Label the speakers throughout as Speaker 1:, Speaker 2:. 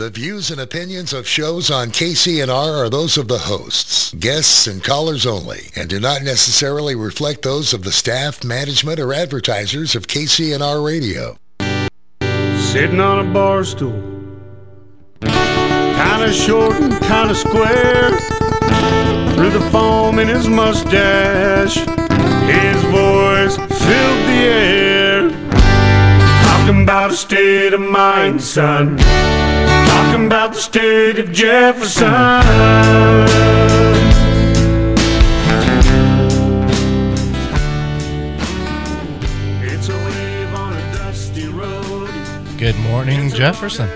Speaker 1: The views and opinions of shows on KCNR are those of the hosts, guests, and callers only, and do not necessarily reflect those of the staff, management, or advertisers of KCNR Radio.
Speaker 2: Sitting on a bar stool, kinda short and kinda square, through the foam in his mustache, his voice filled the air. Talking about a state of mind, son. Talking about the state of Jefferson. It's a wave on a dusty road.
Speaker 3: Good morning, Jefferson.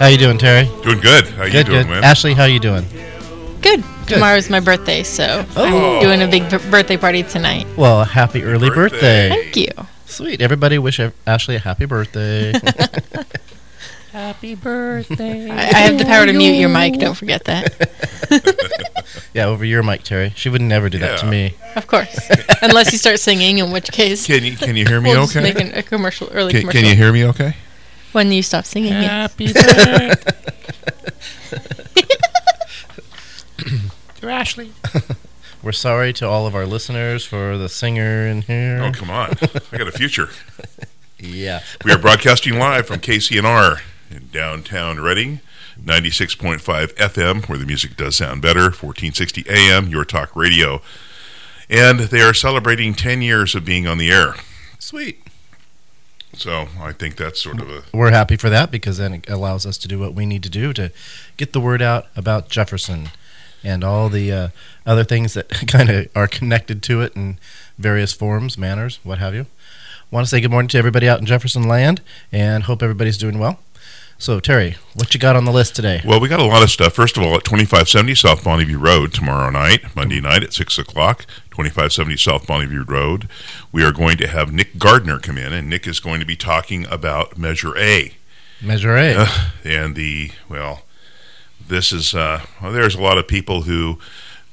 Speaker 3: How you doing, Terry?
Speaker 4: Doing good. How you doing,
Speaker 3: good.
Speaker 4: man?
Speaker 3: Ashley, how you doing?
Speaker 5: Good.
Speaker 3: Good.
Speaker 5: Tomorrow's my birthday, so
Speaker 3: Oh.
Speaker 5: I'm doing a big b- birthday party tonight.
Speaker 3: Well, happy early
Speaker 4: birthday.
Speaker 3: birthday.
Speaker 5: Thank you.
Speaker 3: Sweet. Everybody wish Ashley a happy birthday. happy birthday.
Speaker 5: I, I have the power to mute your mic. Don't forget that.
Speaker 3: yeah, over your mic, Terry. She would never do that to
Speaker 4: Yeah.
Speaker 3: me.
Speaker 5: Of course, unless you start singing, in which case
Speaker 4: Can you can you hear me
Speaker 5: we'll just
Speaker 4: okay?
Speaker 5: make an, a commercial early
Speaker 4: Can,
Speaker 5: commercial.
Speaker 4: can you hear me okay?
Speaker 5: when you stop singing? yeah.
Speaker 3: Happy birthday. Dear Ashley. We're sorry to all of our listeners for the singer in here.
Speaker 4: Oh, come on. I got a future.
Speaker 3: Yeah.
Speaker 4: We are broadcasting live from KCNR in downtown Redding, 96.5 FM, where the music does sound better, 1460 AM, your talk radio. And they are celebrating 10 years of being on the air.
Speaker 3: Sweet.
Speaker 4: So I think that's sort of a.
Speaker 3: We're happy for that because then it allows us to do what we need to do to get the word out about Jefferson and all the uh, other things that kind of are connected to it in various forms, manners, what have you. Want to say good morning to everybody out in Jefferson land and hope everybody's doing well. So, Terry, what you got on the list today?
Speaker 4: Well, we got a lot of stuff. First of all, at 2570 South Bonnyview Road tomorrow night, Monday night at 6 o'clock, 2570 South Bonnyview Road, we are going to have Nick Gardner come in, and Nick is going to be talking about Measure A.
Speaker 3: Measure A.
Speaker 4: Uh, and the, well, this is, uh, well, there's a lot of people who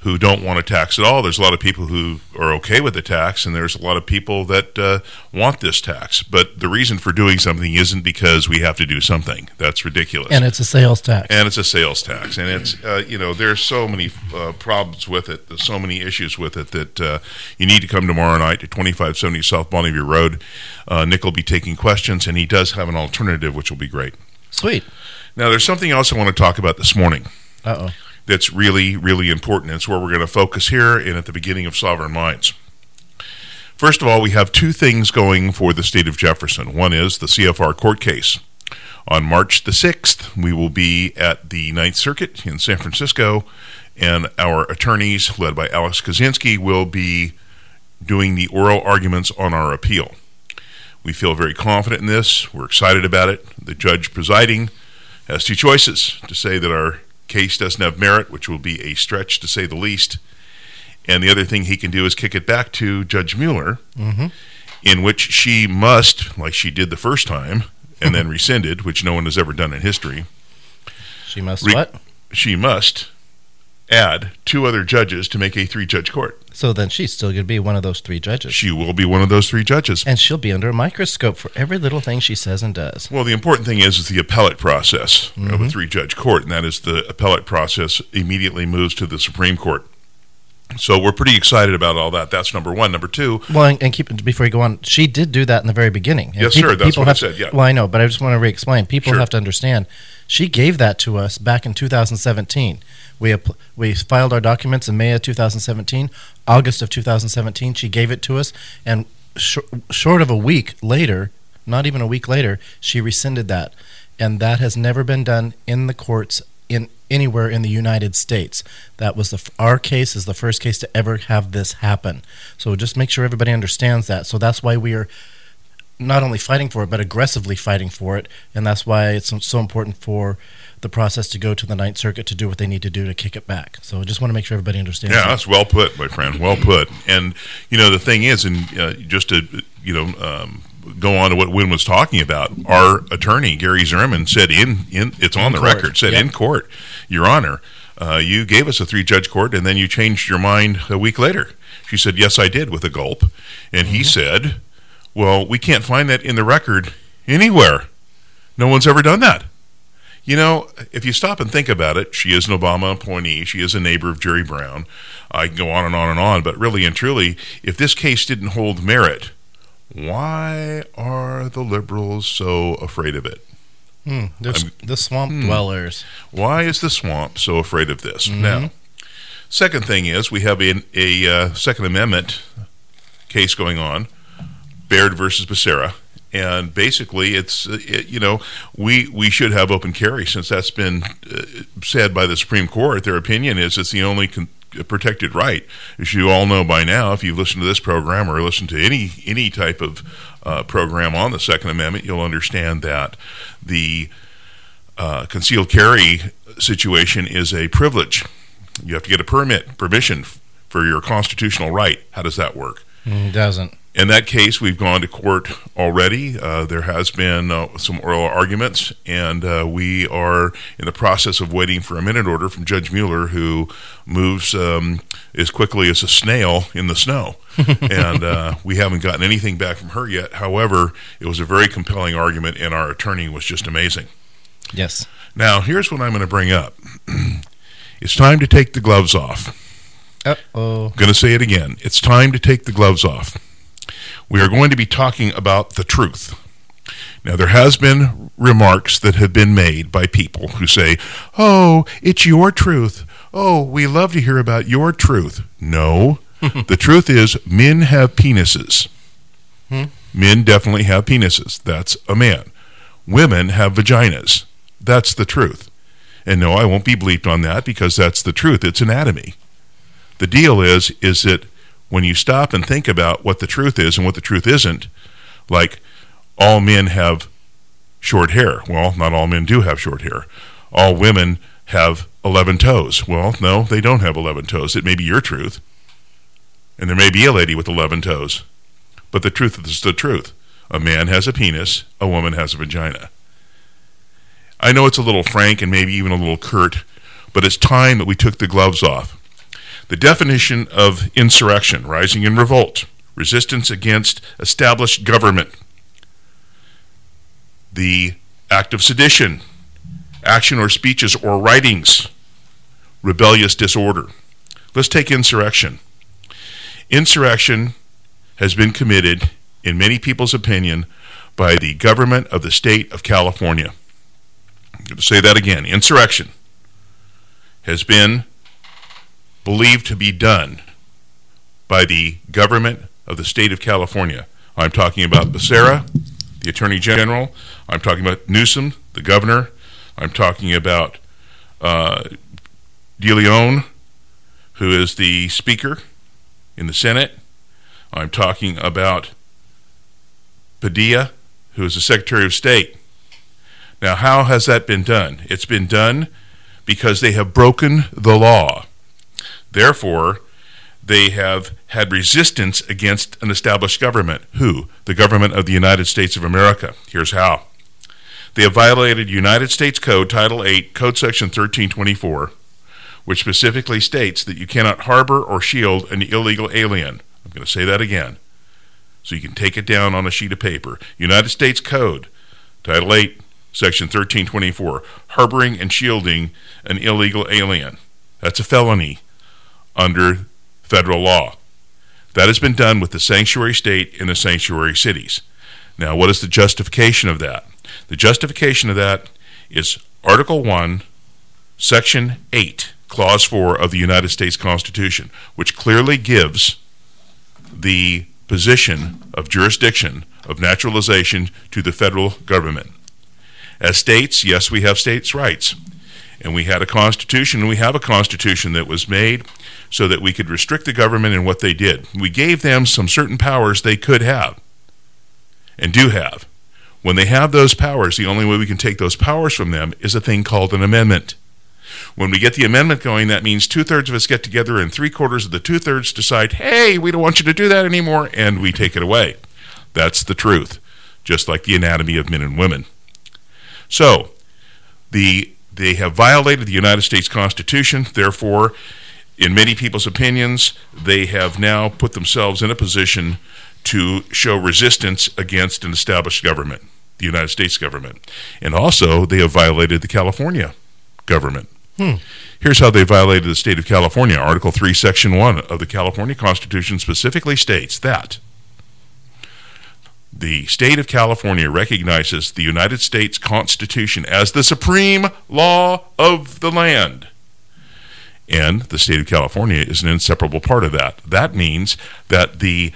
Speaker 4: who don't want a tax at all. There's a lot of people who are okay with the tax, and there's a lot of people that uh, want this tax. But the reason for doing something isn't because we have to do something. That's ridiculous
Speaker 3: and it's a sales tax.
Speaker 4: and it's a sales tax, and it's uh, you know there's so many uh, problems with it, there's so many issues with it that uh, you need to come tomorrow night to 2570 South Bonnyview Road. Uh, Nick will be taking questions, and he does have an alternative, which will be great.
Speaker 3: Sweet.
Speaker 4: Now, there's something else I want to talk about this morning
Speaker 3: Uh oh.
Speaker 4: That's really, really important. It's where we're going to focus here and at the beginning of Sovereign Minds. First of all, we have two things going for the state of Jefferson. One is the CFR court case. On March the 6th, we will be at the Ninth Circuit in San Francisco, and our attorneys, led by Alex Kaczynski, will be doing the oral arguments on our appeal. We feel very confident in this. We're excited about it. The judge presiding has two choices to say that our case doesn't have merit, which will be a stretch to say the least. And the other thing he can do is kick it back to Judge Mueller, mm-hmm. in which she must, like she did the first time and then rescinded, which no one has ever done in history,
Speaker 3: She must
Speaker 4: Re-
Speaker 3: what?
Speaker 4: she must add two other judges to make a three judge court.
Speaker 3: So then she's still going to be one of those three judges.
Speaker 4: She will be one of those three judges.
Speaker 3: and she'll be under a microscope for every little thing she says and does.
Speaker 4: Well, the important thing is, is the appellate process of a mm-hmm. three judge court, and that is the appellate process immediately moves to the Supreme Court. So we're pretty excited about all that. That's number one. Number two,
Speaker 3: Well, and, and keep before you go on, she did do that in the very beginning. And
Speaker 4: Yes, sir, that's what I
Speaker 3: have
Speaker 4: said, yeah.
Speaker 3: Well, I know, but I just want to re-explain. People
Speaker 4: Sure.
Speaker 3: have to understand. She gave that to us back in 2017. We we filed our documents in May of 2017. August of 2017, she gave it to us, and sh- short of a week later, not even a week later, she rescinded that, and that has never been done in the courts in anywhere in the United States. That was the our case is the first case to ever have this happen. So just make sure everybody understands that. So that's why we are not only fighting for it, but aggressively fighting for it, and that's why it's so important for the process to go to the Ninth Circuit to do what they need to do to kick it back. So I just want to make sure everybody understands.
Speaker 4: yeah,
Speaker 3: that.
Speaker 4: that's well put, my friend. Well put. And you know, the thing is, and uh, just to you know, um, go on to what Wynn was talking about. Our attorney Gary Zimmerman said in in it's on the
Speaker 3: court.
Speaker 4: record said
Speaker 3: Yep.
Speaker 4: in court, Your Honor, uh, you gave us a three judge court, and then you changed your mind a week later. She said, Yes, I did, with a gulp, and he said, Well, we can't find that in the record anywhere. No one's ever done that. You know, if you stop and think about it, she is an Obama appointee. She is a neighbor of Jerry Brown. I can go on and on and on, but really and truly, if this case didn't hold merit, why are the liberals so afraid of it?
Speaker 3: Hmm, the swamp dwellers.
Speaker 4: Why is the swamp so afraid of this? Now, second thing is we have a, a uh, Second Amendment case going on, Baird versus Becerra, and basically it's uh, it, you know we we should have open carry since that's been uh, said by the Supreme Court. Their opinion is it's the only con- protected right. As you all know by now, if you've listened to this program or listened to any any type of uh, program on the Second Amendment, you'll understand that the uh, concealed carry situation is a privilege. You have to get a permit, permission for your constitutional right. How does that work?
Speaker 3: Mm, doesn't.
Speaker 4: In that case, we've gone to court already. Uh, there has been uh, some oral arguments, and uh, we are in the process of waiting for a minute order from Judge Mueller, who moves um, as quickly as a snail in the snow. and uh, we haven't gotten anything back from her yet. However, it was a very compelling argument, and our attorney was just amazing.
Speaker 3: Yes.
Speaker 4: Now, here's what I'm going to bring up. it's time to take the gloves off.
Speaker 3: Uh oh.
Speaker 4: I'm going to say it again. It's time to take the gloves off. We are going to be talking about the truth. Now, there has been remarks that have been made by people who say, "Oh, it's your truth. Oh, we love to hear about your truth." No, the truth is, men have penises. Hmm? Men definitely have penises. That's a man. Women have vaginas. That's the truth. And no, I won't be bleeped on that because that's the truth. It's anatomy. The deal is, is that when you stop and think about what the truth is and what the truth isn't, like all men have short hair. Well, not all men do have short hair. All women have 11 toes. Well, no, they don't have 11 toes. It may be your truth. And there may be a lady with 11 toes. But the truth is the truth. A man has a penis, a woman has a vagina. I know it's a little frank and maybe even a little curt, but it's time that we took the gloves off. The definition of insurrection, rising in revolt, resistance against established government. The act of sedition, action or speeches or writings, rebellious disorder. Let's take insurrection. Insurrection has been committed, in many people's opinion, by the government of the state of California. I'm going to say that again. Insurrection has been believed to be done by the government of the state of California. I'm talking about Becerra, the Attorney General. I'm talking about Newsom, the governor. I'm talking about uh, De Leon, who is the Speaker in the Senate. I'm talking about Padilla, who is the Secretary of State. Now, how has that been done? It's been done because they have broken the law. Therefore, they have had resistance against an established government. Who? The government of the United States of America. Here's how. They have violated United States Code Title 8, Code Section 1324, which specifically states that you cannot harbor or shield an illegal alien. I'm going to say that again so you can take it down on a sheet of paper. United States Code Title 8, Section 1324, harboring and shielding an illegal alien. That's a felony under federal law. That has been done with the sanctuary state and the sanctuary cities. Now, what is the justification of that? The justification of that is Article 1, Section 8, Clause 4 of the United States Constitution, which clearly gives the position of jurisdiction of naturalization to the federal government. As states, yes, we have states' rights. And we had a constitution, and we have a constitution that was made so that we could restrict the government in what they did. We gave them some certain powers they could have and do have. When they have those powers, the only way we can take those powers from them is a thing called an amendment. When we get the amendment going, that means two thirds of us get together and three quarters of the two thirds decide, hey, we don't want you to do that anymore, and we take it away. That's the truth, just like the anatomy of men and women. So, the they have violated the United States Constitution. Therefore, in many people's opinions, they have now put themselves in a position to show resistance against an established government. the United States government. And also, they have violated the California government. Hmm. Here's how they violated the state of California. Article 3, Section 1 of the California Constitution specifically states that the state of California recognizes the United States Constitution as the supreme law of the land. And the state of California is an inseparable part of that. That means that the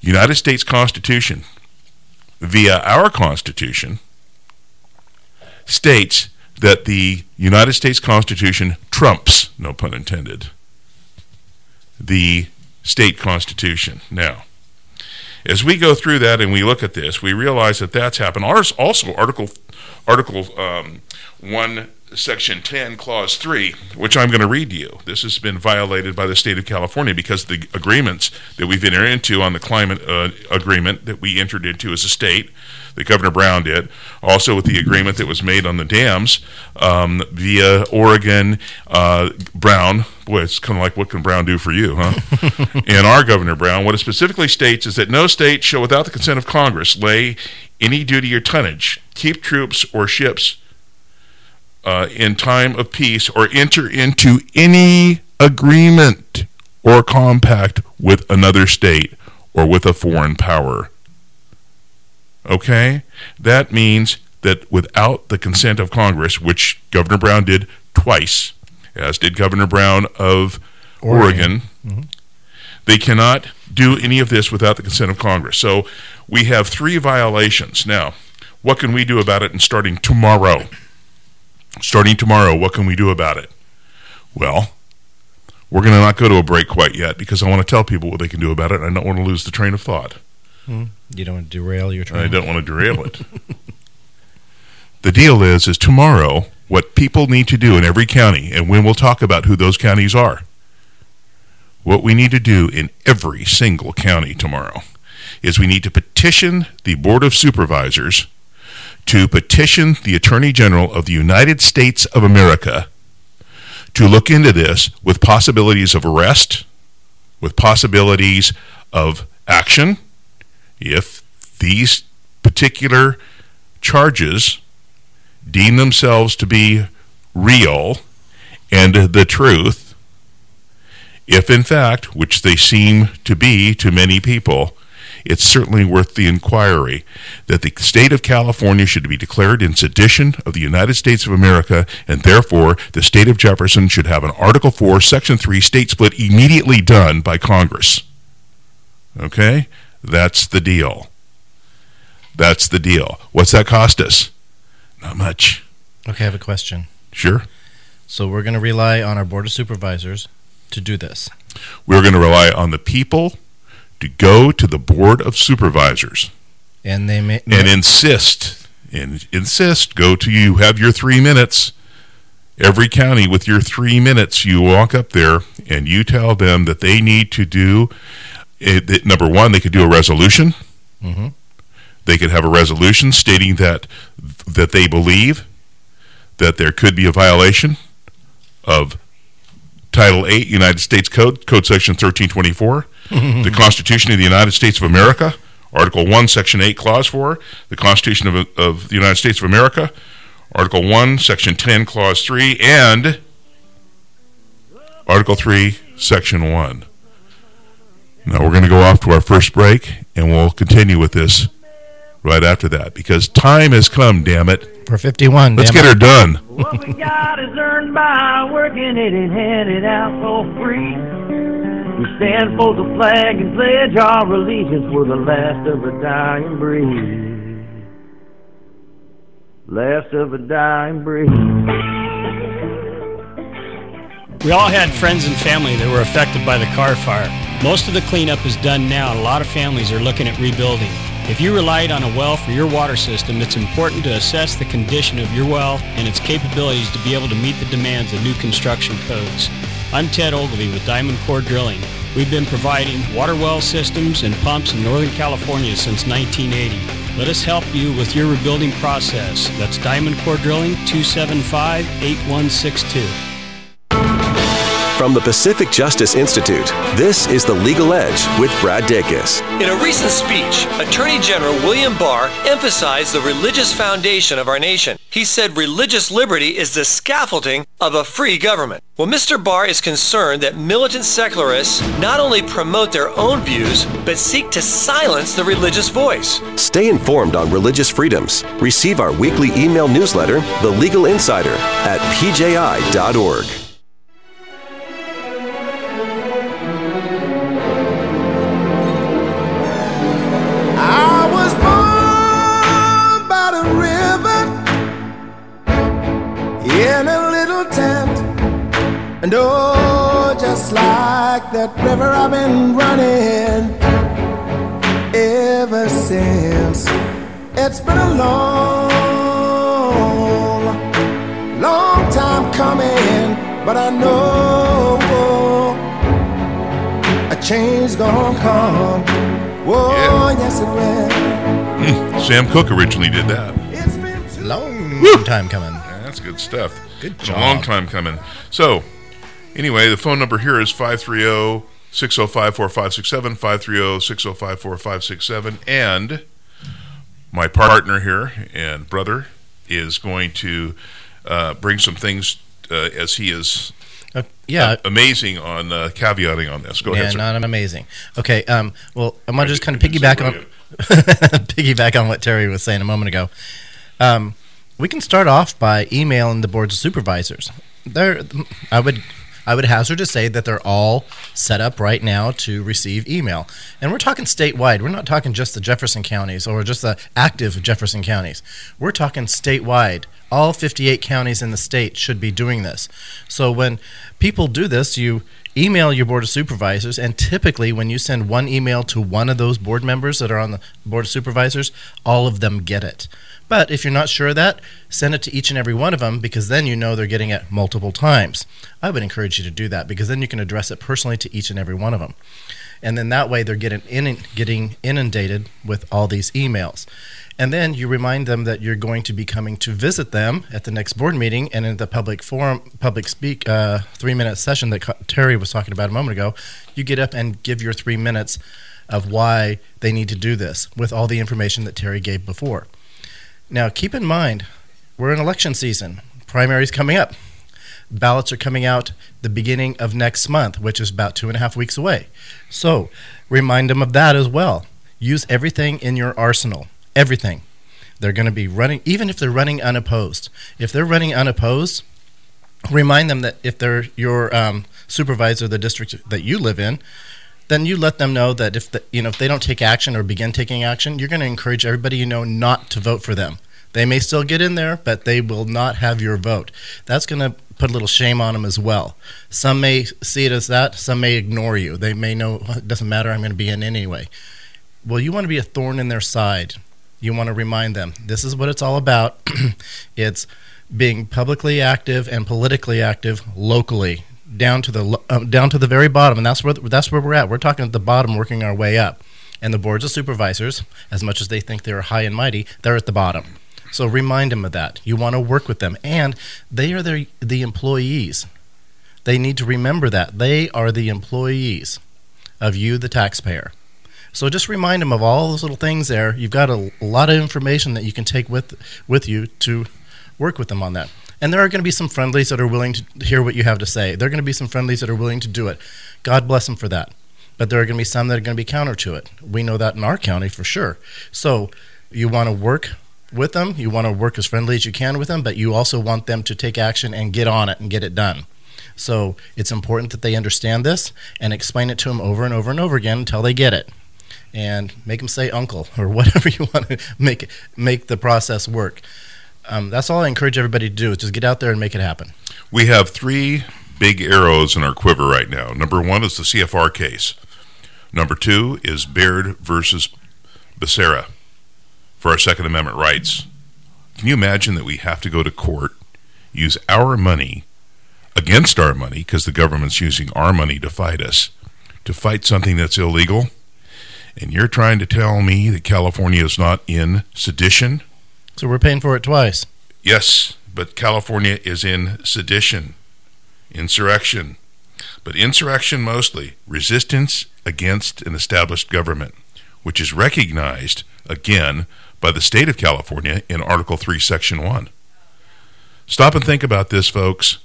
Speaker 4: United States Constitution, via our Constitution, states that the United States Constitution trumps, no pun intended, the state constitution. Now, as we go through that and we look at this, we realize that that's happened. Ours also Article Article um, one, Section ten, Clause three, which I'm going to read to you. This has been violated by the state of California because the agreements that we've entered into on the climate uh, agreement that we entered into as a state, that Governor Brown did, also with the agreement that was made on the dams um, via Oregon. Uh, Brown, boy, it's kind of like what can Brown do for you, huh? and our Governor Brown, what it specifically states is that no state shall, without the consent of Congress, lay any duty or tonnage, keep troops or ships uh, in time of peace, or enter into any agreement or compact with another state or with a foreign power. Okay? That means that without the consent of Congress, which Governor Brown did twice, as did Governor Brown of Oregon,
Speaker 3: Oregon. Mm-hmm.
Speaker 4: they cannot do any of this without the consent of Congress. So we have three violations. Now, what can we do about it? And starting tomorrow, starting tomorrow, what can we do about it? Well, we're going to not go to a break quite yet because I want to tell people what they can do about it. I don't want to lose the train of thought. Hmm.
Speaker 3: You don't want to derail your train.
Speaker 4: I don't want to derail it. the deal is, is tomorrow, what people need to do in every county, and when we'll talk about who those counties are, what we need to do in every single county tomorrow is we need to petition the Board of Supervisors to petition the Attorney General of the United States of America to look into this with possibilities of arrest, with possibilities of action, if these particular charges deem themselves to be real and the truth, if in fact, which they seem to be to many people, it's certainly worth the inquiry that the state of California should be declared in sedition of the United States of America, and therefore the state of Jefferson should have an Article 4, Section 3 state split immediately done by Congress. Okay? That's the deal. That's the deal. What's that cost us? Not much.
Speaker 3: Okay, I have a question.
Speaker 4: Sure.
Speaker 3: So we're going to rely on our board of supervisors to do this.
Speaker 4: We're going to rely on the people to go to the Board of Supervisors
Speaker 3: And they may
Speaker 4: and insist, and insist, go to you, have your three minutes. Every county with your three minutes, you walk up there and you tell them that they need to do, it, that, number one, they could do a resolution.
Speaker 3: Mhm.
Speaker 4: They could have a resolution stating that that they believe that there could be a violation of Title 8 United States Code, Code Section 1324, the Constitution of the United States of America, Article 1, Section 8, Clause 4, the Constitution of, of the United States of America, Article 1, Section 10, Clause 3, and Article 3, Section 1. Now we're going to go off to our first break, and we'll continue with this right after that because time has come, damn it.
Speaker 3: for 51.
Speaker 4: Let's get
Speaker 3: it.
Speaker 4: her done.
Speaker 6: What we got is earned by working it and handed out for free. We stand for the flag and pledge our allegiance. We're the last of a dying breed. Last of a dying breed.
Speaker 7: We all had friends and family that were affected by the Carr fire. Most of the cleanup is done now, and a lot of families are looking at rebuilding. If you relied on a well for your water system, it's important to assess the condition of your well and its capabilities to be able to meet the demands of new construction codes. I'm Ted Ogilvy with Diamond Core Drilling. We've been providing water well systems and pumps in Northern California since 1980. Let us help you with your rebuilding process. That's Diamond Core Drilling 275 8162.
Speaker 8: From the Pacific Justice Institute, this is The Legal Edge with Brad Dacus.
Speaker 9: In a recent speech, Attorney General William Barr emphasized the religious foundation of our nation. He said religious liberty is the scaffolding of a free government. Well, Mr. Barr is concerned that militant secularists not only promote their own views, but seek to silence the religious voice.
Speaker 8: Stay informed on religious freedoms. Receive our weekly email newsletter, The Legal Insider, at pji.org.
Speaker 10: And oh, just like that river, I've been running ever since. It's been a long, long time coming, but I know oh, a change gonna come. Oh, Whoa, yes it will.
Speaker 4: Hmm, Sam Cooke originally did that.
Speaker 10: It's been too
Speaker 3: Long time coming.
Speaker 4: Yeah, that's good stuff.
Speaker 3: Good
Speaker 4: Been A long time coming. So, anyway, the phone number here is oh, 530 605 4567, 530 605 4567. And my partner here and brother is going to uh, bring some things uh, as he is
Speaker 3: Uh, yeah,
Speaker 4: amazing on uh, caveating on this. Go
Speaker 3: yeah,
Speaker 4: ahead, sir.
Speaker 3: not amazing. Okay, um, well, I'm gonna just kind of piggyback on piggyback on what Terry was saying a moment ago. Um, we can start off by emailing the boards of supervisors. They're, I would, I would hazard to say that they're all set up right now to receive email, and we're talking statewide. We're not talking just the Jefferson counties or just the active Jefferson counties. We're talking statewide. All 58 counties in the state should be doing this. So when people do this, you email your board of supervisors, and typically when you send one email to one of those board members that are on the board of supervisors, all of them get it. But if you're not sure of that, send it to each and every one of them because then you know they're getting it multiple times. I would encourage you to do that because then you can address it personally to each and every one of them. And then that way they're getting in, getting inundated with all these emails. And then you remind them that you're going to be coming to visit them at the next board meeting and in the public forum, public speak, uh, three minute session that Terry was talking about a moment ago. You get up and give your three minutes of why they need to do this with all the information that Terry gave before. Now, keep in mind, we're in election season. Primaries coming up. Ballots are coming out the beginning of next month, which is about two and a half weeks away. So, remind them of that as well. Use everything in your arsenal. Everything. They're going to be running, even if they're running unopposed. If they're running unopposed, remind them that if they're your um, supervisor, the district that you live in, then you let them know that if the, you know if they don't take action or begin taking action, you're going to encourage everybody you know not to vote for them. They may still get in there, but they will not have your vote. That's going to put a little shame on them as well. Some may see it as that. Some may ignore you. They may know it doesn't matter. I'm going to be in anyway. Well, you want to be a thorn in their side. You want to remind them this is what it's all about. it's being publicly active and politically active locally down to the um, down to the very bottom, and that's where that's where we're at. We're talking at the bottom, working our way up. And the boards of supervisors, as much as they think they're high and mighty, they're at the bottom. So remind them of that. You want to work with them, and they are the the employees. They need to remember that they are the employees of you, the taxpayer. So just remind them of all those little things there. You've got a, a lot of information that you can take with with you to work with them on that. And there are going to be some friendlies that are willing to hear what you have to say. There are going to be some friendlies that are willing to do it. God bless them for that. But there are going to be some that are going to be counter to it. We know that in our county for sure. So you want to work with them. You want to work as friendly as you can with them, but you also want them to take action and get on it and get it done. So it's important that they understand this and explain it to them over and over and over again until they get it. And make them say uncle or whatever you want to make make the process work. Um, that's all I encourage everybody to do is just get out there and make it happen.
Speaker 4: We have three big arrows in our quiver right now. Number one is the CFR case. Number two is Baird versus Becerra for our Second Amendment rights. Can you imagine that we have to go to court, use our money against our money, because the government's using our money to fight us, to fight something that's illegal? And you're trying to tell me that California is not in sedition?
Speaker 3: So we're paying for it twice.
Speaker 4: Yes, but California is in sedition, insurrection. but insurrection mostly, resistance against an established government, which is recognized, again, by the state of California in Article 3, Section 1. Stop and think about this, folks.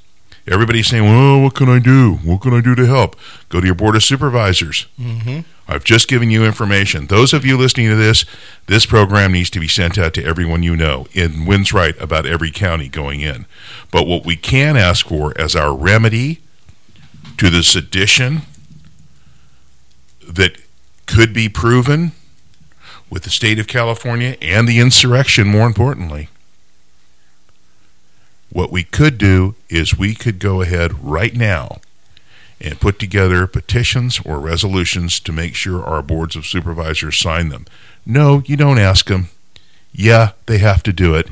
Speaker 4: Everybody's saying, well, what can I do? What can I do to help? Go to your Board of Supervisors.
Speaker 3: Mm-hmm.
Speaker 4: I've just given you information. Those of you listening to this, this program needs to be sent out to everyone you know. And Wynn's right about every county going in. But what we can ask for as our remedy to the sedition that could be proven with the state of California and the insurrection, more importantly, what we could do is we could go ahead right now and put together petitions or resolutions to make sure our boards of supervisors sign them. No, you don't ask them. Yeah, they have to do it.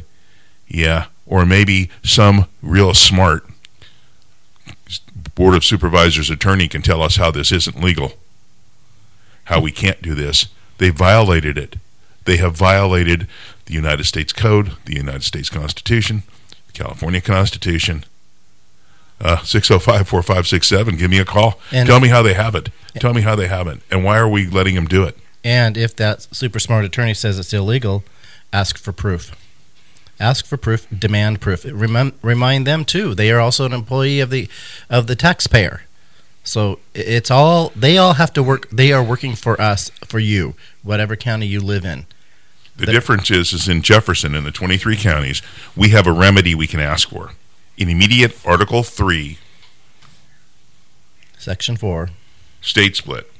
Speaker 4: Yeah, or maybe some real smart board of supervisors attorney can tell us how this isn't legal. How we can't do this. They violated it. They have violated the United States Code, the United States Constitution, the California Constitution. Uh, 605-4567. Give me a call.
Speaker 3: And-
Speaker 4: Tell me how they have it. Tell me how they haven't. And why are we letting them do it?
Speaker 3: And if that super smart attorney says it's illegal, ask for proof. Ask for proof. Demand proof. Remem- remind them too. They are also an employee of the of the taxpayer. So it's all they all have to work. They are working for us, for you, whatever county you live in.
Speaker 4: The difference is, is in Jefferson, in the 23 counties, we have a remedy we can ask for. In immediate Article 3
Speaker 3: Section four.
Speaker 4: state split,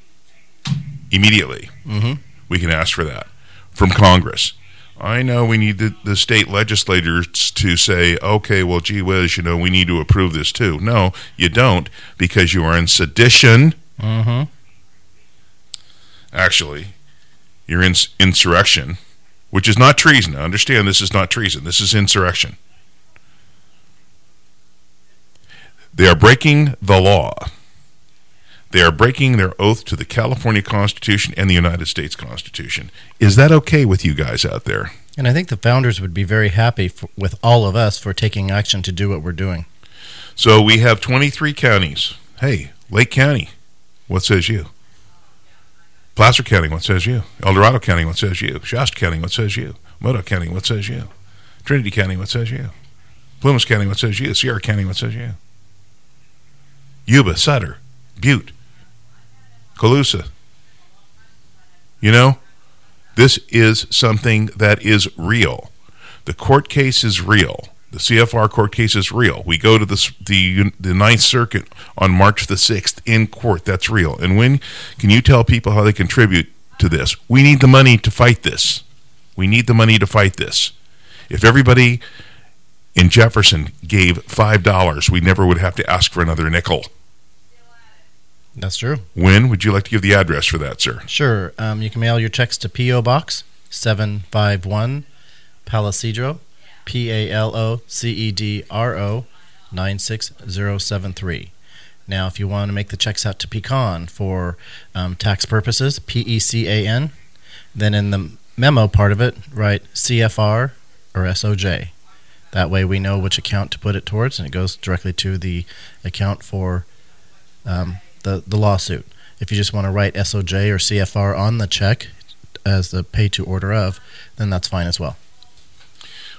Speaker 4: immediately,
Speaker 3: Mhm.
Speaker 4: we can ask for that from Congress. I know we need the, the state legislators to say, okay, well, gee whiz, you know, we need to approve this too. No, you don't, because you are in sedition.
Speaker 3: Mm-hmm.
Speaker 4: Actually, you're in insurrection, which is not treason. Now, understand this is not treason. This is insurrection. They are breaking the law. They are breaking their oath to the California Constitution and the United States Constitution. Is that okay with you guys out there?
Speaker 3: And I think the founders would be very happy for, with all of us for taking action to do what we're doing.
Speaker 4: So we have 23 counties. Hey, Lake County, what says you? Placer County, what says you? El Dorado County, what says you? Shasta County, what says you? Modoc County, what says you? Trinity County, what says you? Plumas County, what says you? Sierra County, what says you? Yuba, Sutter, Butte, Colusa. You know, this is something that is real. The court case is real. The CFR court case is real. We go to the the the Ninth Circuit on March the sixth in court. That's real. And Wynn can you tell people how they contribute to this? We need the money to fight this. We need the money to fight this. If everybody in Jefferson gave five dollars, we never would have to ask for another nickel.
Speaker 3: That's true.
Speaker 4: Wynn would you like to give the address for that, sir?
Speaker 3: Sure. Um, you can mail your checks to P.O. Box 751 Palo Cedro, P A L O C E D R O 96073. Now, if you want to make the checks out to Pecan for um, tax purposes, P E C A N, then in the memo part of it, write CFR or SOJ. That way we know which account to put it towards, and it goes directly to the account for um, the, the lawsuit. If you just want to write SOJ or CFR on the check as the pay to order of, then that's fine as well.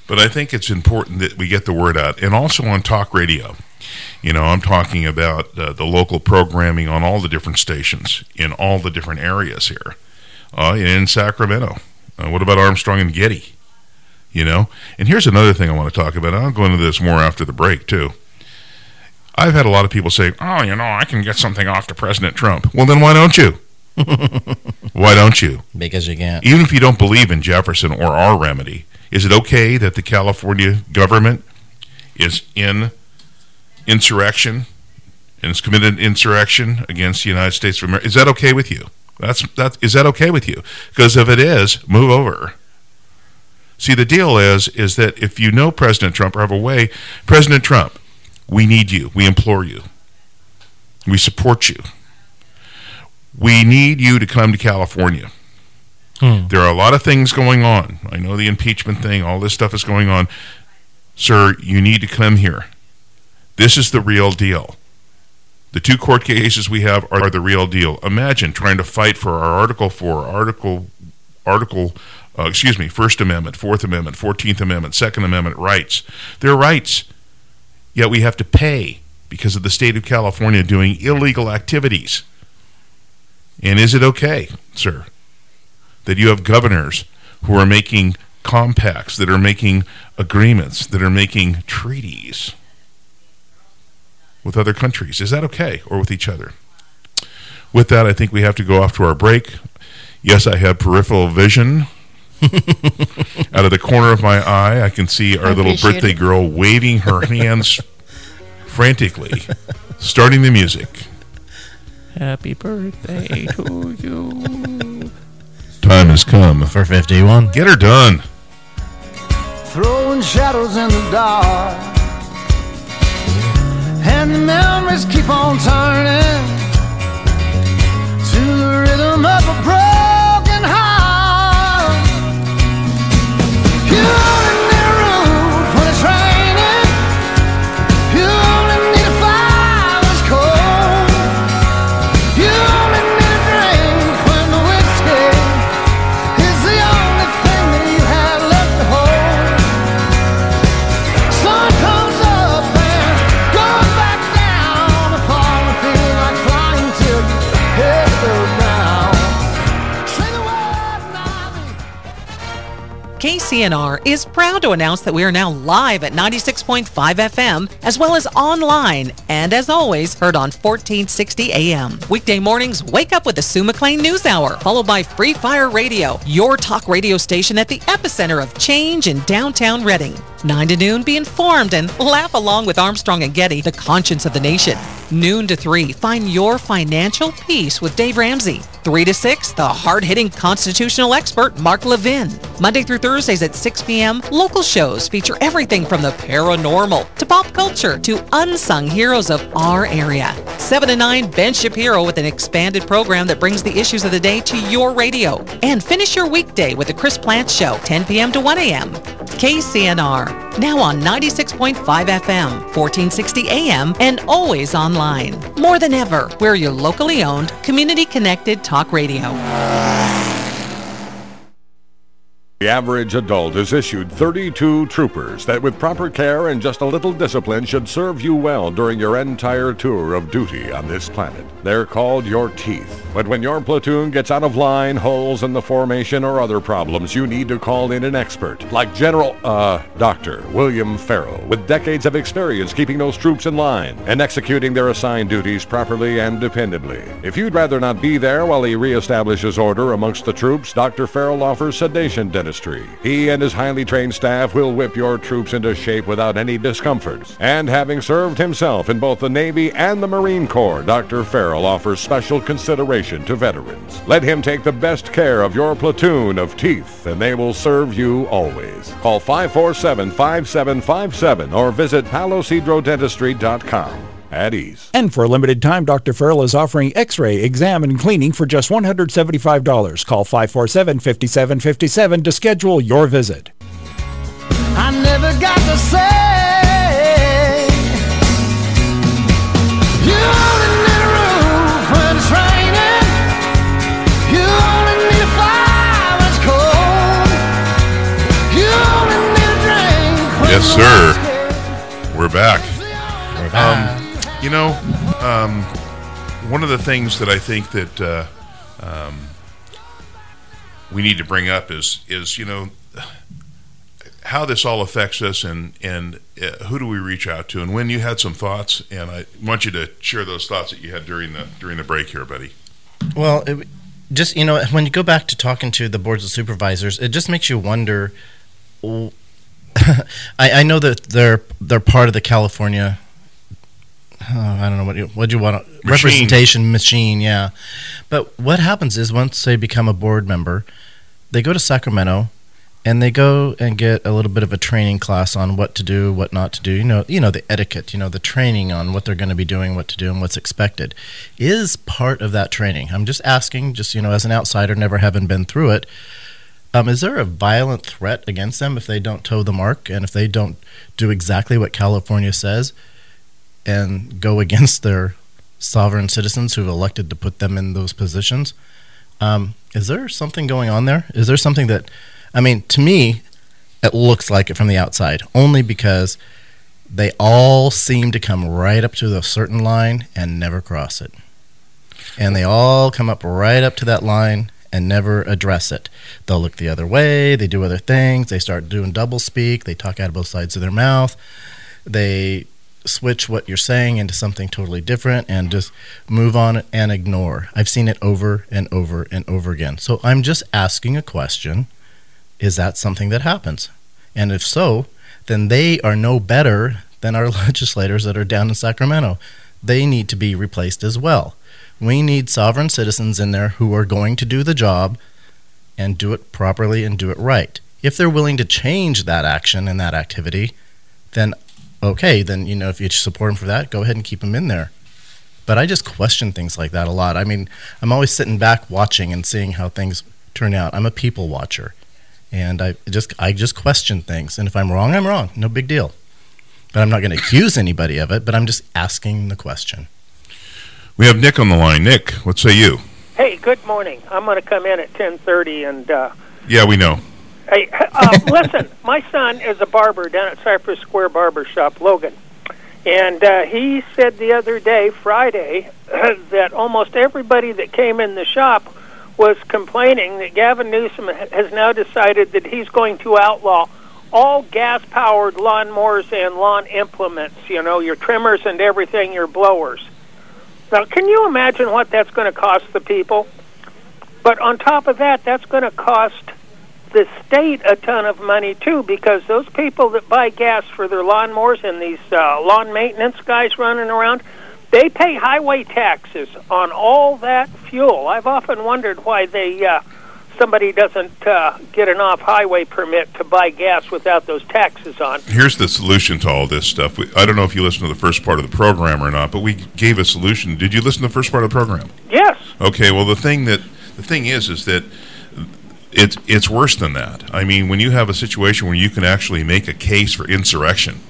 Speaker 4: But I think it's important that we get the word out, and also on talk radio. You know, I'm talking about uh, the local programming on all the different stations in all the different areas here. Uh, in Sacramento, uh, what about Armstrong and Getty? You know, and here's another thing I want to talk about. I'll go into this more after the break too. I've had a lot of people say, "Oh, you know, I can get something off to President Trump." Well, then why don't you? why don't you?
Speaker 3: Because you can't.
Speaker 4: Even if you don't believe in Jefferson or our remedy, is it okay that the California government is in insurrection and has committed insurrection against the United States of America? Is that okay with you? That's that. Is that okay with you? Because if it is, move over. See, the deal is is that if you know President Trump or have a way, President Trump, we need you. We implore you. We support you. We need you to come to California. There are a lot of things going on. I know the impeachment thing, all this stuff is going on. Sir, you need to come here. This is the real deal. The two court cases we have are the real deal. Imagine trying to fight for our Article 4, Article, Article, uh, excuse me, First Amendment, Fourth Amendment, Fourteenth Amendment, Second Amendment rights. They're rights, yet we have to pay because of the state of California doing illegal activities. And is it okay, sir, that you have governors who are making compacts, that are making agreements, that are making treaties with other countries? Is that okay, or with each other? With that, I think we have to go off to our break. Yes, I have peripheral vision. Out of the corner of my eye, I can see our little
Speaker 5: appreciate
Speaker 4: birthday
Speaker 5: it.
Speaker 4: girl waving her hands frantically, starting the music.
Speaker 11: Happy birthday to you.
Speaker 4: Time has come
Speaker 3: for 51.
Speaker 4: Get her done.
Speaker 10: throwing shadows in the dark. And the memories keep on turning
Speaker 12: KCNR is proud to announce that we are now live at 96.5 FM as well as online and as always heard on 1460 AM. Weekday mornings wake up with the Sue McLean News Hour followed by Free Fire Radio, your talk radio station at the epicenter of change in downtown Redding. 9 to noon be informed and laugh along with Armstrong and Getty, the conscience of the nation. Noon to 3 find your financial peace with Dave Ramsey. 3 to 6 the hard-hitting constitutional expert Mark Levin. Monday through Thursdays at 6 p.m. local shows feature everything from the paranormal to pop culture to unsung heroes of our area. 7 to 9 Ben Shapiro with an expanded program that brings the issues of the day to your radio. And finish your weekday with the Chris Plante Show 10 p.m. to 1 a.m. KCNR, now on 96.5 FM, 1460 AM, and always online. More than ever, we're your locally owned, community connected talk radio.
Speaker 13: The average adult is issued 32 troopers that with proper care and just a little discipline should serve you well during your entire tour of duty on this planet. They're called your teeth. But when your platoon gets out of line, holes in the formation, or other problems, you need to call in an expert, like General, uh, Dr. William Farrell, with decades of experience keeping those troops in line and executing their assigned duties properly and dependably. If you'd rather not be there while he reestablishes order amongst the troops, Dr. Farrell offers sedation dentistry. He and his highly trained staff will whip your troops into shape without any discomforts. And having served himself in both the Navy and the Marine Corps, Dr. Farrell offers special consideration to veterans. Let him take the best care of your platoon of teeth, and they will serve you always. Call 547-5757 or visit palocedrodentistry.com. At ease.
Speaker 14: And for a limited time, Dr. Farrell is offering x-ray, exam, and cleaning for just $175. Call 547-5757 to schedule your visit.
Speaker 10: I never got to say. You only need a roof when it's raining. You only need a fire when it's cold. You only need a drink
Speaker 4: Yes, sir. We're back.
Speaker 3: We're back.
Speaker 4: Um, you know, um, one of the things that I think that uh, um, we need to bring up is is you know how this all affects us and and uh, who do we reach out to and when you had some thoughts and I want you to share those thoughts that you had during the during the break here, buddy.
Speaker 3: Well, it, just you know, Wynn you go back to talking to the boards of supervisors, it just makes you wonder. I know that they're they're part of the California. Oh, I don't know what you what you want to, representation machine, yeah. But what happens is once they become a board member, they go to Sacramento, and they go and get a little bit of a training class on what to do, what not to do. You know, you know the etiquette. You know the training on what they're going to be doing, what to do, and what's expected is part of that training. I'm just asking, just you know, as an outsider, never having been through it. Um, is there a violent threat against them if they don't toe the mark and if they don't do exactly what California says and go against their sovereign citizens who've elected to put them in those positions. Um, is there something going on there? Is there something that, I mean, to me, it looks like it from the outside, only because they all seem to come right up to a certain line and never cross it. And they all come up right up to that line and never address it. They'll look the other way, they do other things, they start doing double speak, they talk out of both sides of their mouth, they switch what you're saying into something totally different and just move on and ignore. I've seen it over and over and over again. So I'm just asking a question is that something that happens? And if so, then they are no better than our legislators that are down in Sacramento. They need to be replaced as well. We need sovereign citizens in there who are going to do the job and do it properly and do it right. If they're willing to change that action and that activity, then okay, then you know if you support them for that, go ahead and keep them in there. But I just question things like that a lot. I mean, I'm always sitting back watching and seeing how things turn out. I'm a people watcher, and I just I just question things. And if I'm wrong, I'm wrong. No big deal. But I'm not going to accuse anybody of it. But I'm just asking the question.
Speaker 4: We have Nick on the line. Nick, what say you?
Speaker 15: Hey, good morning. I'm going to come in at 10:30 and uh
Speaker 4: Yeah, we know.
Speaker 15: Hey, uh, listen, my son is a barber down at Cypress Square Barber Shop, Logan. And uh, he said the other day, Friday, that almost everybody that came in the shop was complaining that Gavin Newsom has now decided that he's going to outlaw all gas powered lawnmowers and lawn implements, you know, your trimmers and everything, your blowers. Now, can you imagine what that's going to cost the people? But on top of that, that's going to cost the state a ton of money too, because those people that buy gas for their lawnmowers and these uh, lawn maintenance guys running around, they pay highway taxes on all that fuel. I've often wondered why they uh, somebody doesn't uh, get an off-highway permit to buy gas without those taxes on.
Speaker 4: Here's the solution to all this stuff. We, I don't know if you listened to the first part of the program or not, but we gave a solution. Did you listen to the first part of the program?
Speaker 15: Yes.
Speaker 4: Okay. Well, the thing that the thing is is that it's it's worse than that. I mean, when you have a situation where you can actually make a case for insurrection,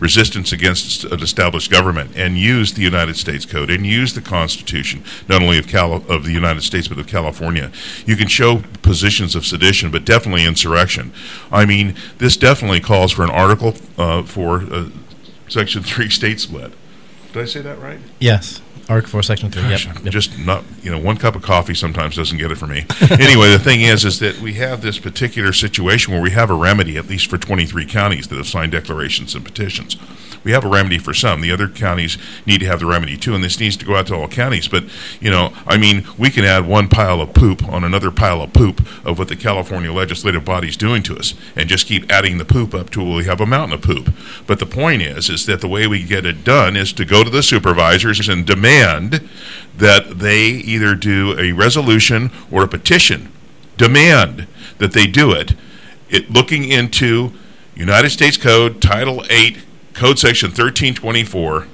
Speaker 4: resistance against an established government, and use the United States Code and use the Constitution, not only of Cal- of the United States but of California, you can show positions of sedition, but definitely insurrection. I mean, this definitely calls for an article uh, for uh, Section Three state split. Did I say that right?
Speaker 3: Yes. Arc 4, Section 3.
Speaker 4: Gosh,
Speaker 3: Yep.
Speaker 4: I'm just not, you know, one cup of coffee sometimes doesn't get it for me. anyway, the thing is, is that we have this particular situation where we have a remedy, at least for 23 counties that have signed declarations and petitions. We have a remedy for some. The other counties need to have the remedy too, and this needs to go out to all counties. But, you know, I mean, we can add one pile of poop on another pile of poop of what the California legislative body is doing to us, and just keep adding the poop up till we have a mountain of poop. But the point is, is that the way we get it done is to go to the supervisors and demand that they either do a resolution or a petition, demand that they do it, it looking into United States Code Title 8, Code Section 1324,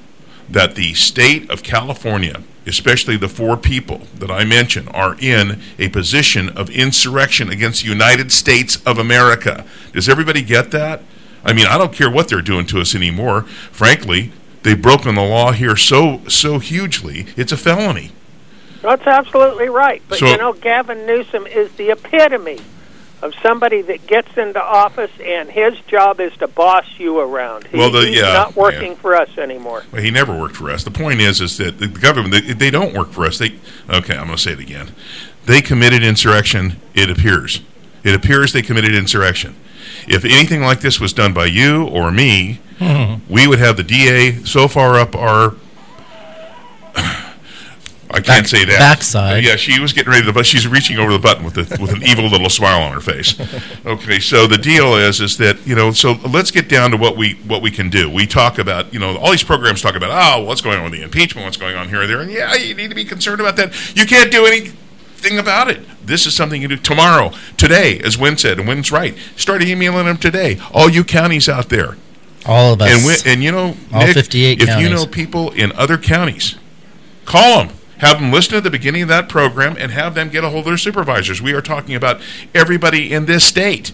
Speaker 4: that the state of California, especially the four people that I mentioned, are in a position of insurrection against the United States of America. Does everybody get that? I mean, I don't care what they're doing to us anymore. Frankly, they've broken the law here so so hugely. It's a felony.
Speaker 15: That's absolutely right. But
Speaker 4: So-
Speaker 15: you know, Gavin Newsom is the epitome of somebody that gets into office and his job is to boss you around. He-
Speaker 4: Well, the-
Speaker 15: he's
Speaker 4: yeah,
Speaker 15: not working
Speaker 4: yeah.
Speaker 15: for us anymore.
Speaker 4: Well, he never worked for us. The point is, is that the government they, they don't work for us. They okay. I'm going to say it again. They committed insurrection. It appears. It appears they committed insurrection. If anything like this was done by you or me, mm-hmm. we would have the DA so far up our. I can't
Speaker 3: Back-
Speaker 4: say that.
Speaker 3: backside.
Speaker 4: Yeah, she was getting ready to, but she's reaching over the button with a, with an evil little smile on her face. Okay, so the deal is, is that you know, so let's get down to what we what we can do. We talk about, you know, all these programs talk about, oh, what's going on with the impeachment, what's going on here or there, and yeah, you need to be concerned about that. You can't do anything about it. This is something you do tomorrow, today, as Wynn said, and Wynn's right. Start emailing them today. All you counties out there,
Speaker 3: All of us.
Speaker 4: and, and you know,
Speaker 3: All
Speaker 4: Nick,
Speaker 3: 58
Speaker 4: if
Speaker 3: counties.
Speaker 4: you know people in other counties, call them. Have them listen at the beginning of that program and have them get a hold of their supervisors. We are talking about everybody in this state.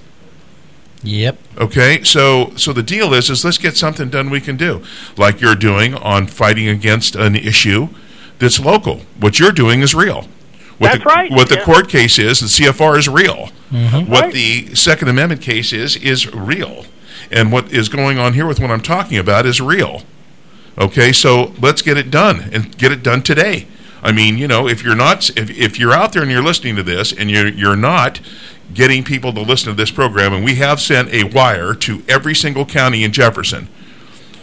Speaker 3: Yep.
Speaker 4: Okay, so so the deal is is let's get something done we can do, like you're doing on fighting against an issue that's local. What you're doing is real. What
Speaker 15: That's
Speaker 4: the,
Speaker 15: right,
Speaker 4: What the court case is, the CFR is real.
Speaker 3: Mm-hmm.
Speaker 4: What
Speaker 15: Right.
Speaker 4: the Second Amendment case is, is real. And what is going on here with what I'm talking about is real. Okay, so let's get it done and get it done today. I mean, you know, if you're not, if, if you're out there and you're listening to this and you're, you're not getting people to listen to this program, and we have sent a wire to every single county in Jefferson,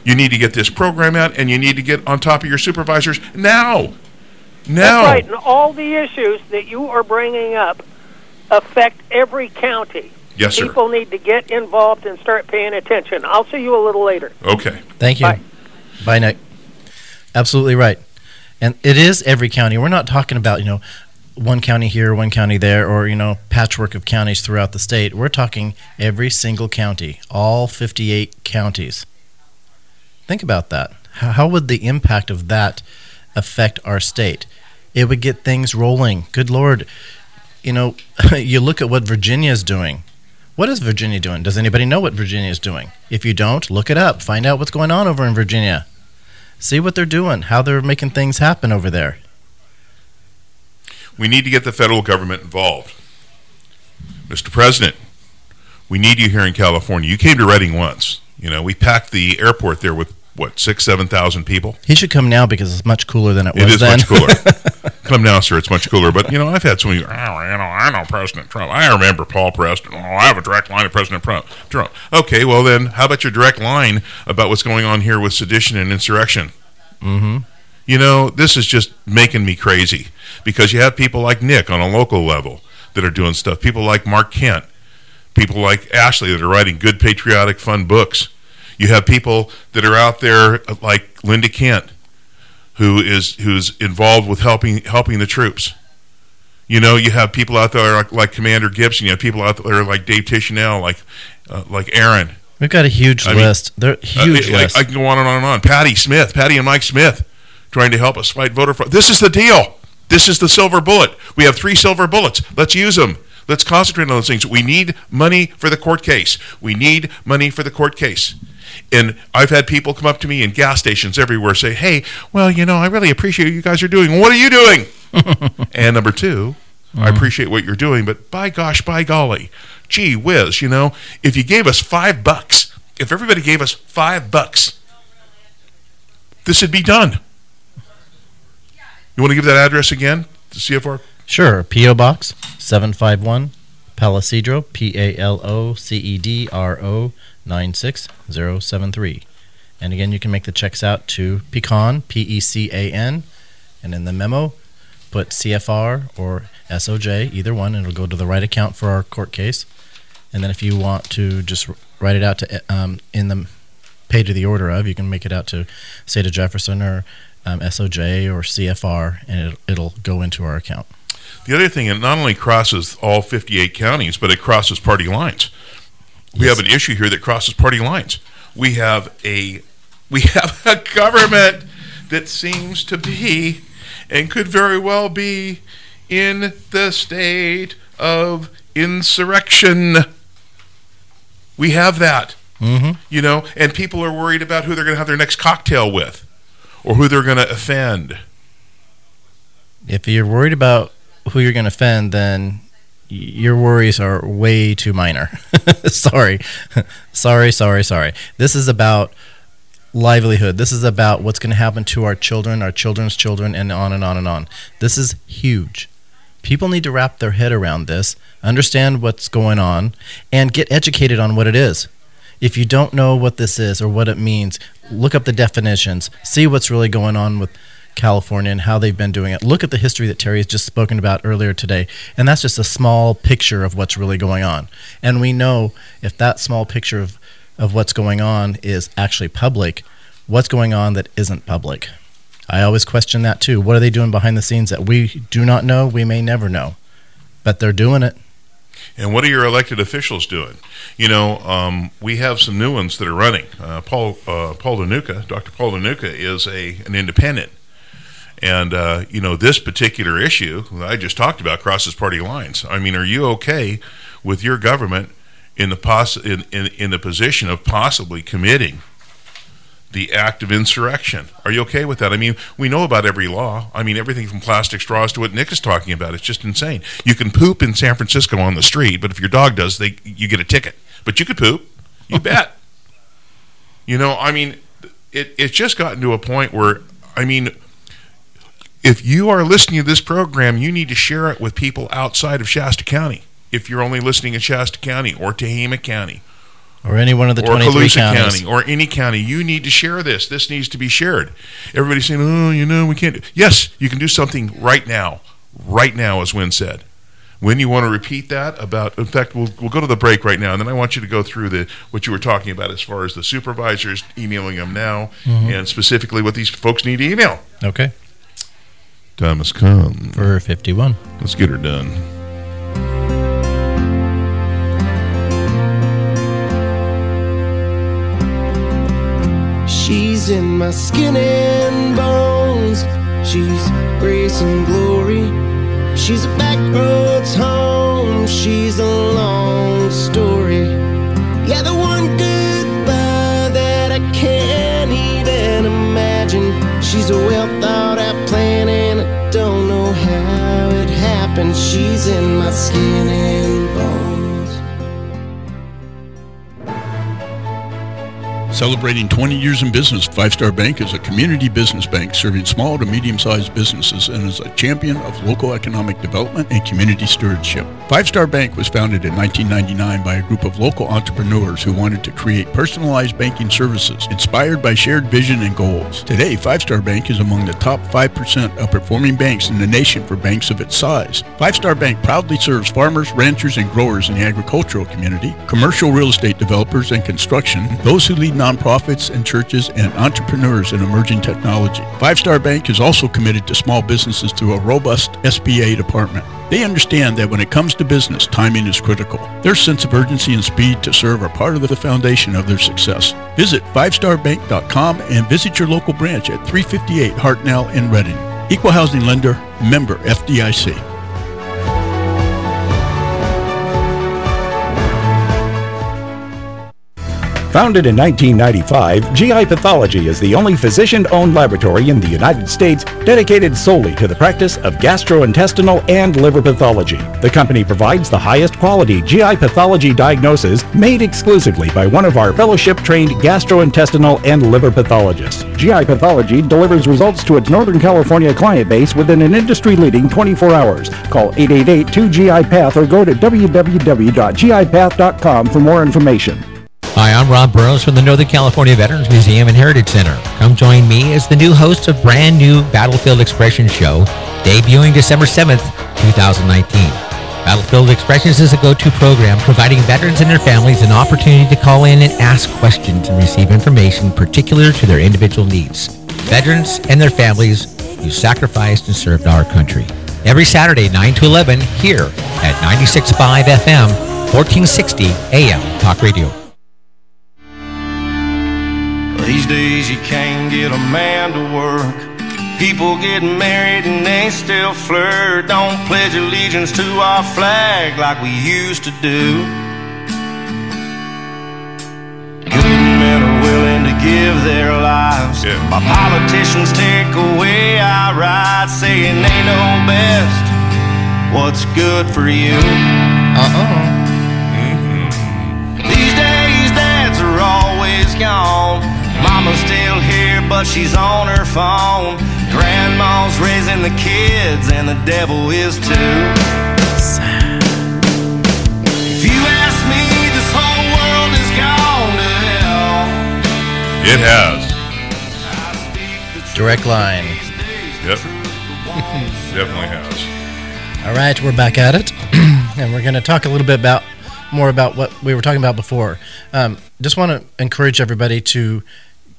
Speaker 4: you need to get this program out and you need to get on top of your supervisors now. Now.
Speaker 15: That's right. And all the issues that you are bringing up affect every county.
Speaker 4: Yes, sir.
Speaker 15: People need to get involved and start paying attention. I'll see you a little later.
Speaker 4: Okay.
Speaker 3: Thank you. Bye. Nick. Absolutely right. And it is every county. We're not talking about, you know, one county here, one county there, or, you know, patchwork of counties throughout the state. We're talking every single county, all 58 counties. Think about that. How, would the impact of that affect our state? It would get things rolling. Good Lord. You know, you look at what Virginia is doing. What is Virginia doing? Does anybody know what Virginia is doing? If you don't, look it up. Find out what's going on over in Virginia. See what they're doing, how they're making things happen over there.
Speaker 4: We need to get the federal government involved. Mr. President, we need you here in California. You came to Redding once. You know, we packed the airport there with what six, seven thousand people.
Speaker 3: He should come now because it's much cooler than it was
Speaker 4: It is
Speaker 3: then.
Speaker 4: much cooler. Come now, sir. It's much cooler. But you know, I've had so many. Oh, you know, I know President Trump. I remember Paul Preston. Oh, I have a direct line to President Trump. Trump. Okay, well then, how about your direct line about what's going on here with sedition and insurrection?
Speaker 3: mm-hmm.
Speaker 4: You know, this is just making me crazy because you have people like Nick on a local level that are doing stuff. People like Mark Kent, people like Ashley that are writing good, patriotic, fun books. You have people that are out there uh, like Linda Kent, who is who's involved with helping helping the troops. You know, you have people out there like, like Commander Gibson. You have people out there like Dave Tishnell, like uh, like Aaron.
Speaker 3: We've got a huge
Speaker 4: I mean,
Speaker 3: list. They're huge
Speaker 4: uh, I- I-
Speaker 3: list.
Speaker 4: I, can go on and on and on. Patty Smith, Patty and Mike Smith, trying to help us fight voter fraud. This is the deal. This is the silver bullet. We have three silver bullets. Let's use them. Let's concentrate on those things. We need money for the court case. We need money for the court case. And I've had people come up to me in gas stations everywhere say, "Hey, well, you know, I really appreciate what you guys are doing. What are you doing?" and number 2 I mm-hmm. appreciate what you're doing, but by gosh, by golly, gee whiz, you know, if you gave us five bucks, if everybody gave us five bucks, this would be done. You want to give that address again? The CFR?
Speaker 3: Sure. P.O. Box 751, Palo Cedro, P A L O C E D R O 96073. And again, you can make the checks out to Pecan, P E C A N, and in the memo, put CFR or SOJ, either one, and it'll go to the right account for our court case. And then if you want to just write it out to um, in the pay to the order of, you can make it out to State of Jefferson or um, SOJ or CFR, and it'll, it'll go into our account.
Speaker 4: The other thing, it not only crosses all 58 counties, but it crosses party lines. We have an issue here that crosses party lines. We have a we have a government that seems to be and could very well be in the state of insurrection. We have that.
Speaker 3: Mm-hmm.
Speaker 4: You know, and people are worried about who they're going to have their next cocktail with or who they're going to offend.
Speaker 3: If you're worried about who you're going to offend, then your worries are way too minor. sorry. sorry, sorry, sorry. This is about livelihood. This is about what's going to happen to our children, our children's children, and on and on and on. This is huge. People need to wrap their head around this, understand what's going on, and get educated on what it is. If you don't know what this is or what it means, look up the definitions, see what's really going on with California and how they've been doing it. Look at the history that Terry has just spoken about earlier today, and that's just a small picture of what's really going on. And we know if that small picture of, of what's going on is actually public, what's going on that isn't public. I always question that too. What are they doing behind the scenes that we do not know, we may never know, but they're doing it.
Speaker 4: And what are your elected officials doing? You know, um, we have some new ones that are running. Uh, Paul uh, Paul Danuka, Dr. Paul Danuka, is a an independent, and uh, you know this particular issue that I just talked about crosses party lines. I mean, are you okay with your government in the poss- in, in in the position of possibly committing the act of insurrection. Are you okay with that? I mean, we know about every law. I mean, everything from plastic straws to what Nick is talking about. It's just insane. You can poop in San Francisco on the street, but if your dog does, they you get a ticket. But you could poop. You bet. You know, I mean, it, it's just gotten to a point where, I mean, if you are listening to this program, you need to share it with people outside of Shasta County. If you're only listening in Shasta County or Tehama County
Speaker 3: Or any one of the
Speaker 4: or
Speaker 3: 23
Speaker 4: Colusa
Speaker 3: counties.
Speaker 4: County or any county, you need to share this. This needs to be shared. Everybody's saying, "Oh, you know, we can't." Do. Yes, you can do something right now. Right now, as Wynn said. Wynn you want to repeat that about, in fact, we'll we'll go to the break right now, and then I want you to go through the what you were talking about as far as the supervisors emailing them now,
Speaker 3: Mhm.
Speaker 4: and specifically what these folks need to email.
Speaker 3: Okay.
Speaker 4: Time has come
Speaker 3: for fifty-one.
Speaker 4: Let's get her done.
Speaker 10: She's in my skin and bones. She's grace and glory. She's a backroads home. She's a long story. Yeah, the one goodbye that I can't even imagine. She's a well thought out plan, and I don't know how it happened. She's in my skin and
Speaker 16: Celebrating 20 years in business, Five Star Bank is a community business bank serving small to medium sized businesses and is a champion of local economic development and community stewardship. Five Star Bank was founded in 1999 by a group of local entrepreneurs who wanted to create personalized banking services inspired by shared vision and goals. Today, Five Star Bank is among the top 5% of performing banks in the nation for banks of its size. Five Star Bank proudly serves farmers, ranchers, and growers in the agricultural community, commercial real estate developers and construction, those who lead nonprofits and churches, and entrepreneurs in emerging technology. Five Star Bank is also committed to small businesses through a robust SBA department. They understand that when it comes to business, timing is critical. Their sense of urgency and speed to serve are part of the foundation of their success. Visit 5starbank.com and visit your local branch at 358 Hartnell in Redding. Equal housing lender, member FDIC.
Speaker 14: Founded in 1995, GI Pathology is the only physician-owned laboratory in the United States dedicated solely to the practice of gastrointestinal and liver pathology. The company provides the highest quality GI pathology diagnosis made exclusively by one of our fellowship-trained gastrointestinal and liver pathologists. GI Pathology delivers results to its Northern California client base within an industry-leading 24 hours. Call 888-2GI-PATH or go to www.gipath.com for more information.
Speaker 17: I'm Rob Burrows from the Northern California Veterans Museum and Heritage Center. Come join me as the new host of brand new Battlefield Expression show, debuting December 7th, 2019. Battlefield Expressions is a go-to program providing veterans and their families an opportunity to call in and ask questions and receive information particular to their individual needs. Veterans and their families who sacrificed and served our country. Every Saturday, 9 to 11, here at 96.5 FM, 1460 AM Talk Radio.
Speaker 18: These days you can't get a man to work. People get married and they still flirt. Don't pledge allegiance to our flag like we used to do. Good men are willing to give their lives. My politicians take away our rights, saying they know best what's good for you. Uh-uh. These days, dads are always gone. Mama's still here, but she's on her phone. Grandma's raising the kids, and the devil is too. If you ask me, this whole world has gone to hell.
Speaker 4: It has.
Speaker 3: Direct line.
Speaker 4: Yep. Definitely has.
Speaker 3: All right, we're back at it, and we're going to talk a little bit about more about what we were talking about before. Um, just want to encourage everybody to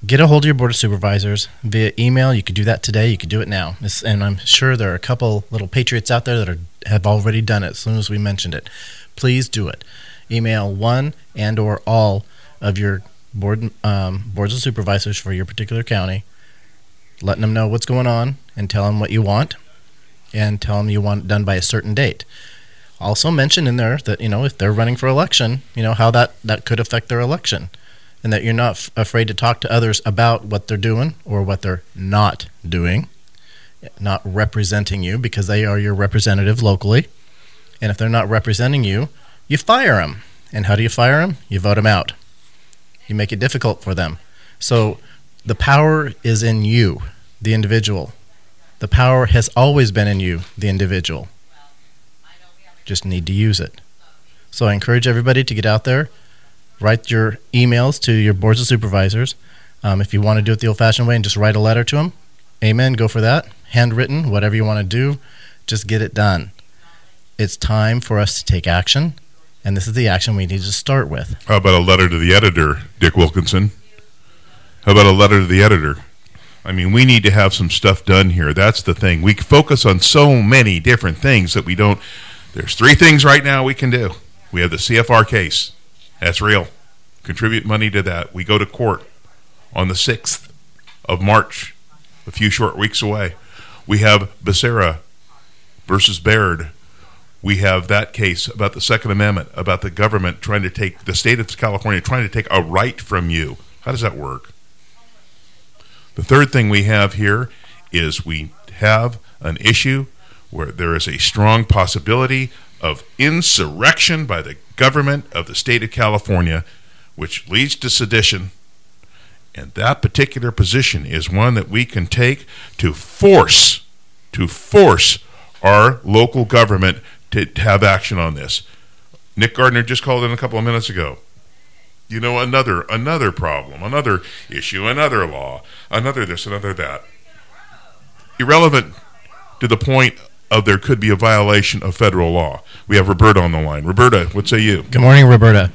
Speaker 3: get a hold of your board of supervisors via email. You could do that today. You could do it now, This- and I'm sure there are a couple little patriots out there that are have already done it as soon as we mentioned it. Please do it. Email one and or all of your board um, boards of supervisors for your particular county, letting them know what's going on and tell them what you want and tell them you want it done by a certain date. Also mention in there that you know if they're running for election, you know how that that could affect their election. And that you're not f- afraid to talk to others about what they're doing or what they're not doing, not representing you because they are your representative locally. And if they're not representing you, you fire them. And how do you fire them? You vote them out. You make it difficult for them. So the power is in you, the individual. The power has always been in you, the individual. Just need to use it. So I encourage everybody to get out there, write your emails to your boards of supervisors. Um, if you want to do it the old fashioned way and just write a letter to them, amen, go for that. Handwritten, whatever you want to do, just get it done. It's time for us to take action, and this is the action we need to start with.
Speaker 4: How about a letter to the editor, Dick Wilkinson? How about a letter to the editor? I mean, we need to have some stuff done here. That's the thing. We focus on so many different things that we don't. There's three things right now we can do. We have the CFR case. That's real. Contribute money to that. We go to court on the 6th of March, a few short weeks away. We have Becerra versus Baird. We have that case about the Second Amendment, about the government trying to take, the state of California trying to take a right from you. How does that work? The third thing we have here is we have an issue where there is a strong possibility of insurrection by the government of the state of California, which leads to sedition. And that particular position is one that we can take to force, to force our local government to have action on this. Nick Gardner just called in a couple of minutes ago. You know, another another problem, another issue, another law, another this, another that. Irrelevant to the point of there could be a violation of federal law. We have Roberta on the line. Roberta, what say you?
Speaker 3: Good morning, Roberta.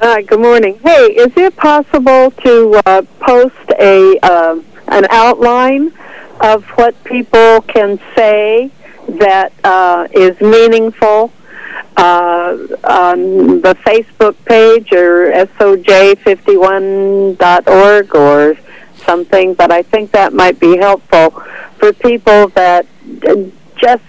Speaker 19: Hi, good morning. Hey, is it possible to uh, post a um an outline of what people can say that uh, is meaningful uh, on the Facebook page or soj51.org or something? But I think that might be helpful for people that uh, just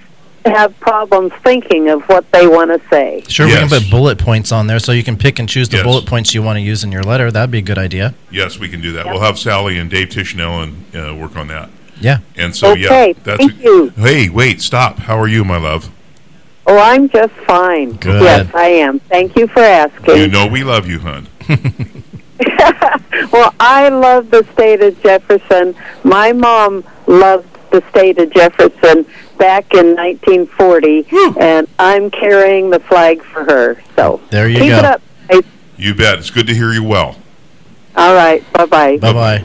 Speaker 19: have problems thinking of what they want to say.
Speaker 3: Sure, we can put bullet points on there so you can pick and choose the
Speaker 4: Yes.
Speaker 3: bullet points you want to use in your letter. That'd be a good idea.
Speaker 4: Yes, we can do that. We'll have Sally and Dave Tishnell and uh, work on that.
Speaker 3: Yeah.
Speaker 4: And so, yeah,
Speaker 19: Okay,
Speaker 4: that's.
Speaker 19: thank you.
Speaker 4: Hey, wait, stop. How are you, my love?
Speaker 19: Oh, I'm just fine.
Speaker 4: Good.
Speaker 19: Yes, I am. Thank you for asking.
Speaker 4: You know we love you, hon.
Speaker 19: Well, I love the state of Jefferson. My mom loved the state of Jefferson back in 1940, and I'm carrying the flag for her. So
Speaker 3: There you
Speaker 19: keep
Speaker 3: go.
Speaker 19: it up.
Speaker 4: You bet. It's good to hear you well.
Speaker 19: All right. Bye bye.
Speaker 3: Bye bye.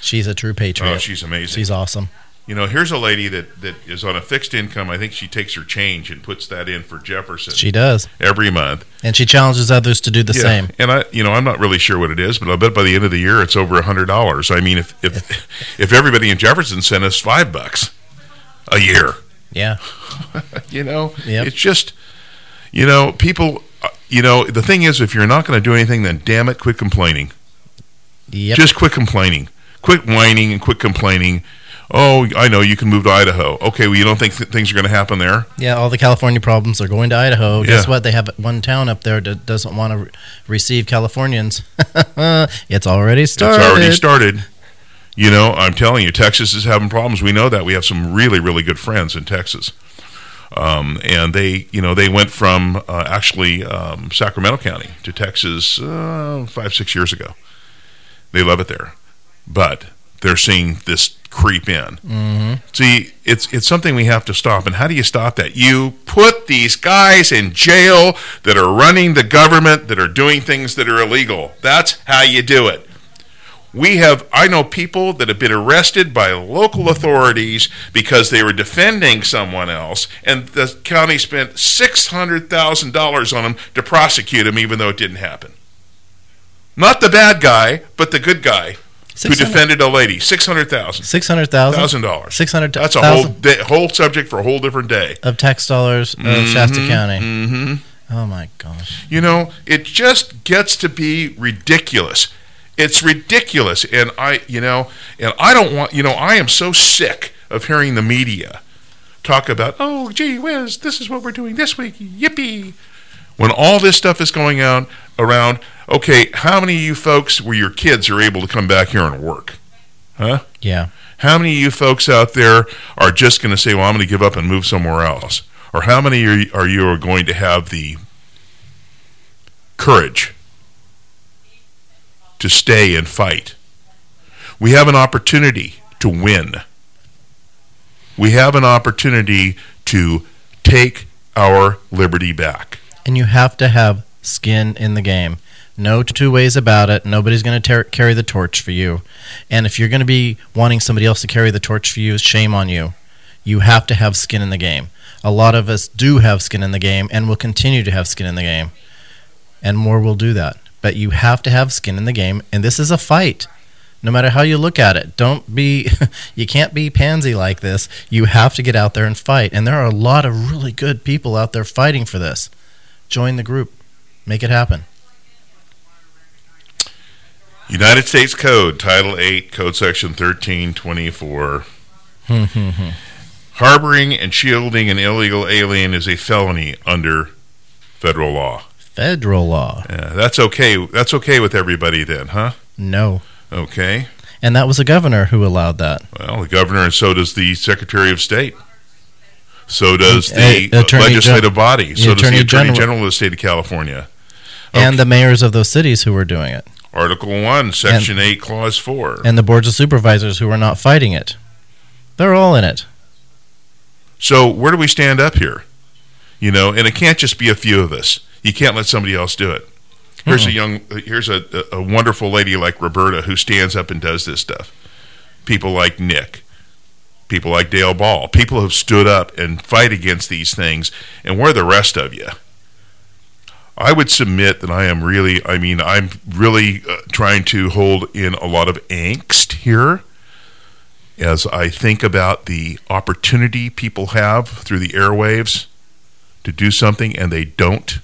Speaker 3: She's a true patriot.
Speaker 4: Oh, she's amazing.
Speaker 3: She's awesome.
Speaker 4: You know, here's a lady that, that is on a fixed income. I think she takes her change and puts that in for Jefferson.
Speaker 3: She does.
Speaker 4: every month.
Speaker 3: And she challenges others to do the
Speaker 4: Yeah,
Speaker 3: same.
Speaker 4: And I, you know, I'm not really sure what it is, but I bet by the end of the year it's over a hundred dollars. I mean, if if if everybody in Jefferson sent us five bucks a year,
Speaker 3: Yeah.
Speaker 4: you know,
Speaker 3: Yep.
Speaker 4: it's just, you know, people. uh, You know, the thing is, if you're not going to do anything, then damn it, quit complaining.
Speaker 3: Yep.
Speaker 4: Just quit complaining. Quit whining and quit complaining. Oh, I know you can move to Idaho. Okay, well, you don't think th- things are going to happen there?
Speaker 3: Yeah, all the California problems are going to Idaho. Guess
Speaker 4: Yeah.
Speaker 3: what? They have one town up there that doesn't want to re- receive Californians. it's already started.
Speaker 4: It's already started. You know, I'm telling you, Texas is having problems. We know that. We have some really, really good friends in Texas. Um, and they, you know, they went from uh, actually um, Sacramento County to Texas uh, five, six years ago. They love it there, but they're seeing this creep in.
Speaker 3: Mhm.
Speaker 4: See, it's it's something we have to stop. And how do you stop that? You put these guys in jail that are running the government, that are doing things that are illegal. That's how you do it. We have, I know people that have been arrested by local authorities because they were defending someone else, and the county spent $600,000 on them to prosecute him, even though it didn't happen. Not the bad guy, but the good guy who defended a lady. 600000
Speaker 3: Six hundred thousand.
Speaker 4: Thousand dollars.
Speaker 3: Six hundred.
Speaker 4: That's a whole day, whole subject for a whole different day.
Speaker 3: of tax dollars of Shasta County.
Speaker 4: mhm.
Speaker 3: Oh my gosh.
Speaker 4: You know, it just gets to be ridiculous. It's ridiculous, and I, you know, and I don't want, you know, I am so sick of hearing the media talk about, oh, gee whiz, this is what we're doing this week, yippee. When all this stuff is going on around, okay, how many of you folks where your kids are able to come back here and work? Huh?
Speaker 3: Yeah.
Speaker 4: How many of you folks out there are just going to say, well, I'm going to give up and move somewhere else? Or how many are you, are you are going to have the courage to stay and fight? We have an opportunity to win. We have an opportunity to take our liberty back.
Speaker 3: And you have to have skin in the game. No two ways about it. Nobody's going to carry the torch for you. And if you're going to be wanting somebody else to carry the torch for you, shame on you. You have to have skin in the game. A lot of us do have skin in the game and will continue to have skin in the game. And more will do that. But you have to have skin in the game. And this is a fight. No matter how you look at it, don't be, you can't be pansy like this. You have to get out there and fight. And there are a lot of really good people out there fighting for this. Join the group, make it happen.
Speaker 4: United States Code, Title 8, Code Section 1324. Harboring and shielding an illegal alien is a felony under federal law.
Speaker 3: Federal law.
Speaker 4: Yeah, that's okay. That's okay with everybody then, huh?
Speaker 3: No.
Speaker 4: Okay.
Speaker 3: And that was a governor who allowed that.
Speaker 4: Well, the governor, and so does the Secretary of State. So does
Speaker 3: Uh,
Speaker 4: the
Speaker 3: Attorney
Speaker 4: legislative
Speaker 3: Gen-
Speaker 4: body.
Speaker 3: the
Speaker 4: So does the Attorney
Speaker 3: General.
Speaker 4: General of the state of California.
Speaker 3: And the mayors of those cities who were doing it.
Speaker 4: Article 1, Section 8, Clause 4.
Speaker 3: And the boards of supervisors who were not fighting it. They're all in it.
Speaker 4: So where do we stand up here? You know, and it can't just be a few of us. You can't let somebody else do it. Here's a
Speaker 3: Mm-mm.
Speaker 4: young, here's a, a wonderful lady like Roberta who stands up and does this stuff. People like Nick, people like Dale Ball, people who've stood up and fight against these things. And where are the rest of you? I would submit that I am really, I mean, I'm really uh, trying to hold in a lot of angst here as I think about the opportunity people have through the airwaves to do something and they don't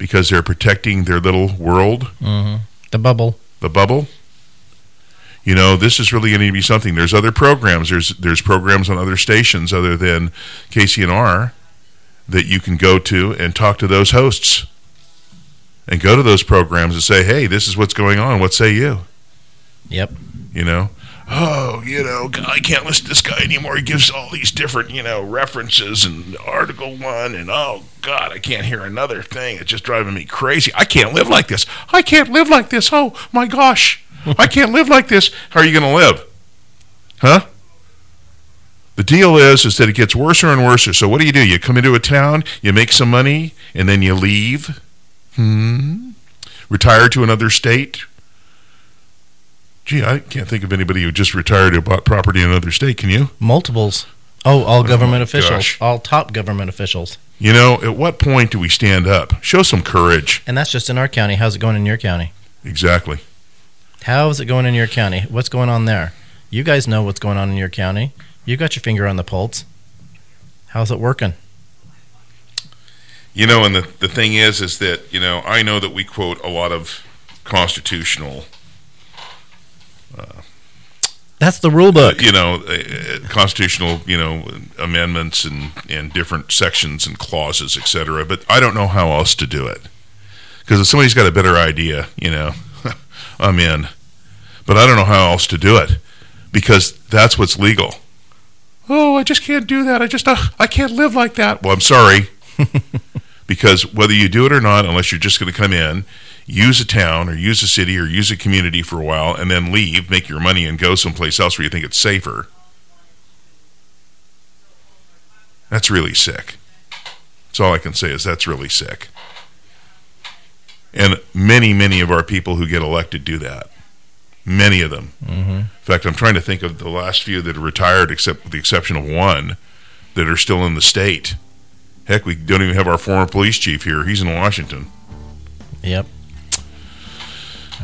Speaker 4: because they're protecting their little world,
Speaker 3: hmm The bubble.
Speaker 4: the bubble. You know, this is really going to be something. There's other programs. There's there's programs on other stations other than KCNR that you can go to and talk to those hosts and go to those programs and say, "Hey, this is what's going on. What say you?"
Speaker 3: Yep.
Speaker 4: You know, oh, you know, I can't listen to this guy anymore. He gives all these different, you know, references and Article One, and oh God, I can't hear another thing. It's just driving me crazy. I can't live like this. I can't live like this. Oh my gosh, I can't live like this. How are you going to live? Huh? The deal is, is that it gets worse and worse. So what do you do? You come into a town, you make some money, and then you leave. Hmm. Retire to another state. Gee, I can't think of anybody who just retired who bought property in another state. Can you?
Speaker 3: Multiples. Oh, all oh government
Speaker 4: my
Speaker 3: officials.
Speaker 4: gosh.
Speaker 3: All top government officials.
Speaker 4: You know, at what point do we stand up? Show some courage.
Speaker 3: And that's just in our county. How's it going in your county?
Speaker 4: Exactly.
Speaker 3: How is it going in your county? What's going on there? You guys know what's going on in your county. You got your finger on the pulse. How's it working?
Speaker 4: You know, and the, the thing is, is that, you know, I know that we quote a lot of constitutional,
Speaker 3: That's the rule book.
Speaker 4: you know, uh, uh, constitutional, you know, amendments and, and different sections and clauses, et cetera. But I don't know how else to do it. Because if somebody's got a better idea, you know, I'm in. But I don't know how else to do it because that's what's legal. Oh, I just can't do that. I just, uh, I can't live like that. Well, I'm sorry. because whether you do it or not, unless you're just going to come in, use a town or use a city or use a community for a while and then leave, make your money and go someplace else where you think it's safer. That's really sick. That's all I can say is that's really sick. And many, many of our people who get elected do that. Many of them.
Speaker 3: Mhm.
Speaker 4: In fact, I'm trying to think of the last few that are retired, except with the exception of one, that are still in the state. Heck, we don't even have our former police chief here. He's in Washington.
Speaker 3: Yep.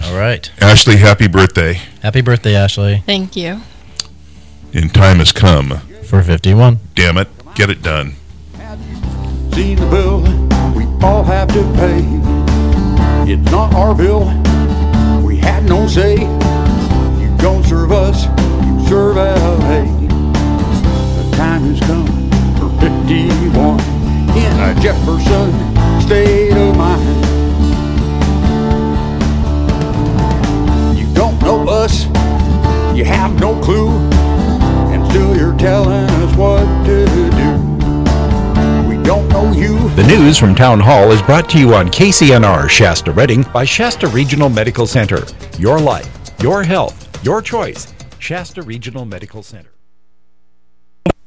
Speaker 3: All right.
Speaker 4: Ashley, happy birthday.
Speaker 3: Happy birthday, Ashley.
Speaker 5: Thank you.
Speaker 4: And time has come.
Speaker 3: For 51.
Speaker 4: Damn it. Get it done.
Speaker 20: seen the bill we all have to pay. It's not our bill, we had no say. You don't serve us, you serve LA. The time has come for 51 in a Jefferson State have no clue, and still you're telling us what to do. We don't know you.
Speaker 14: The news from Town Hall is brought to you on KCNR Shasta Redding by Shasta Regional Medical Center. Your life, your health, your choice. Shasta Regional Medical Center.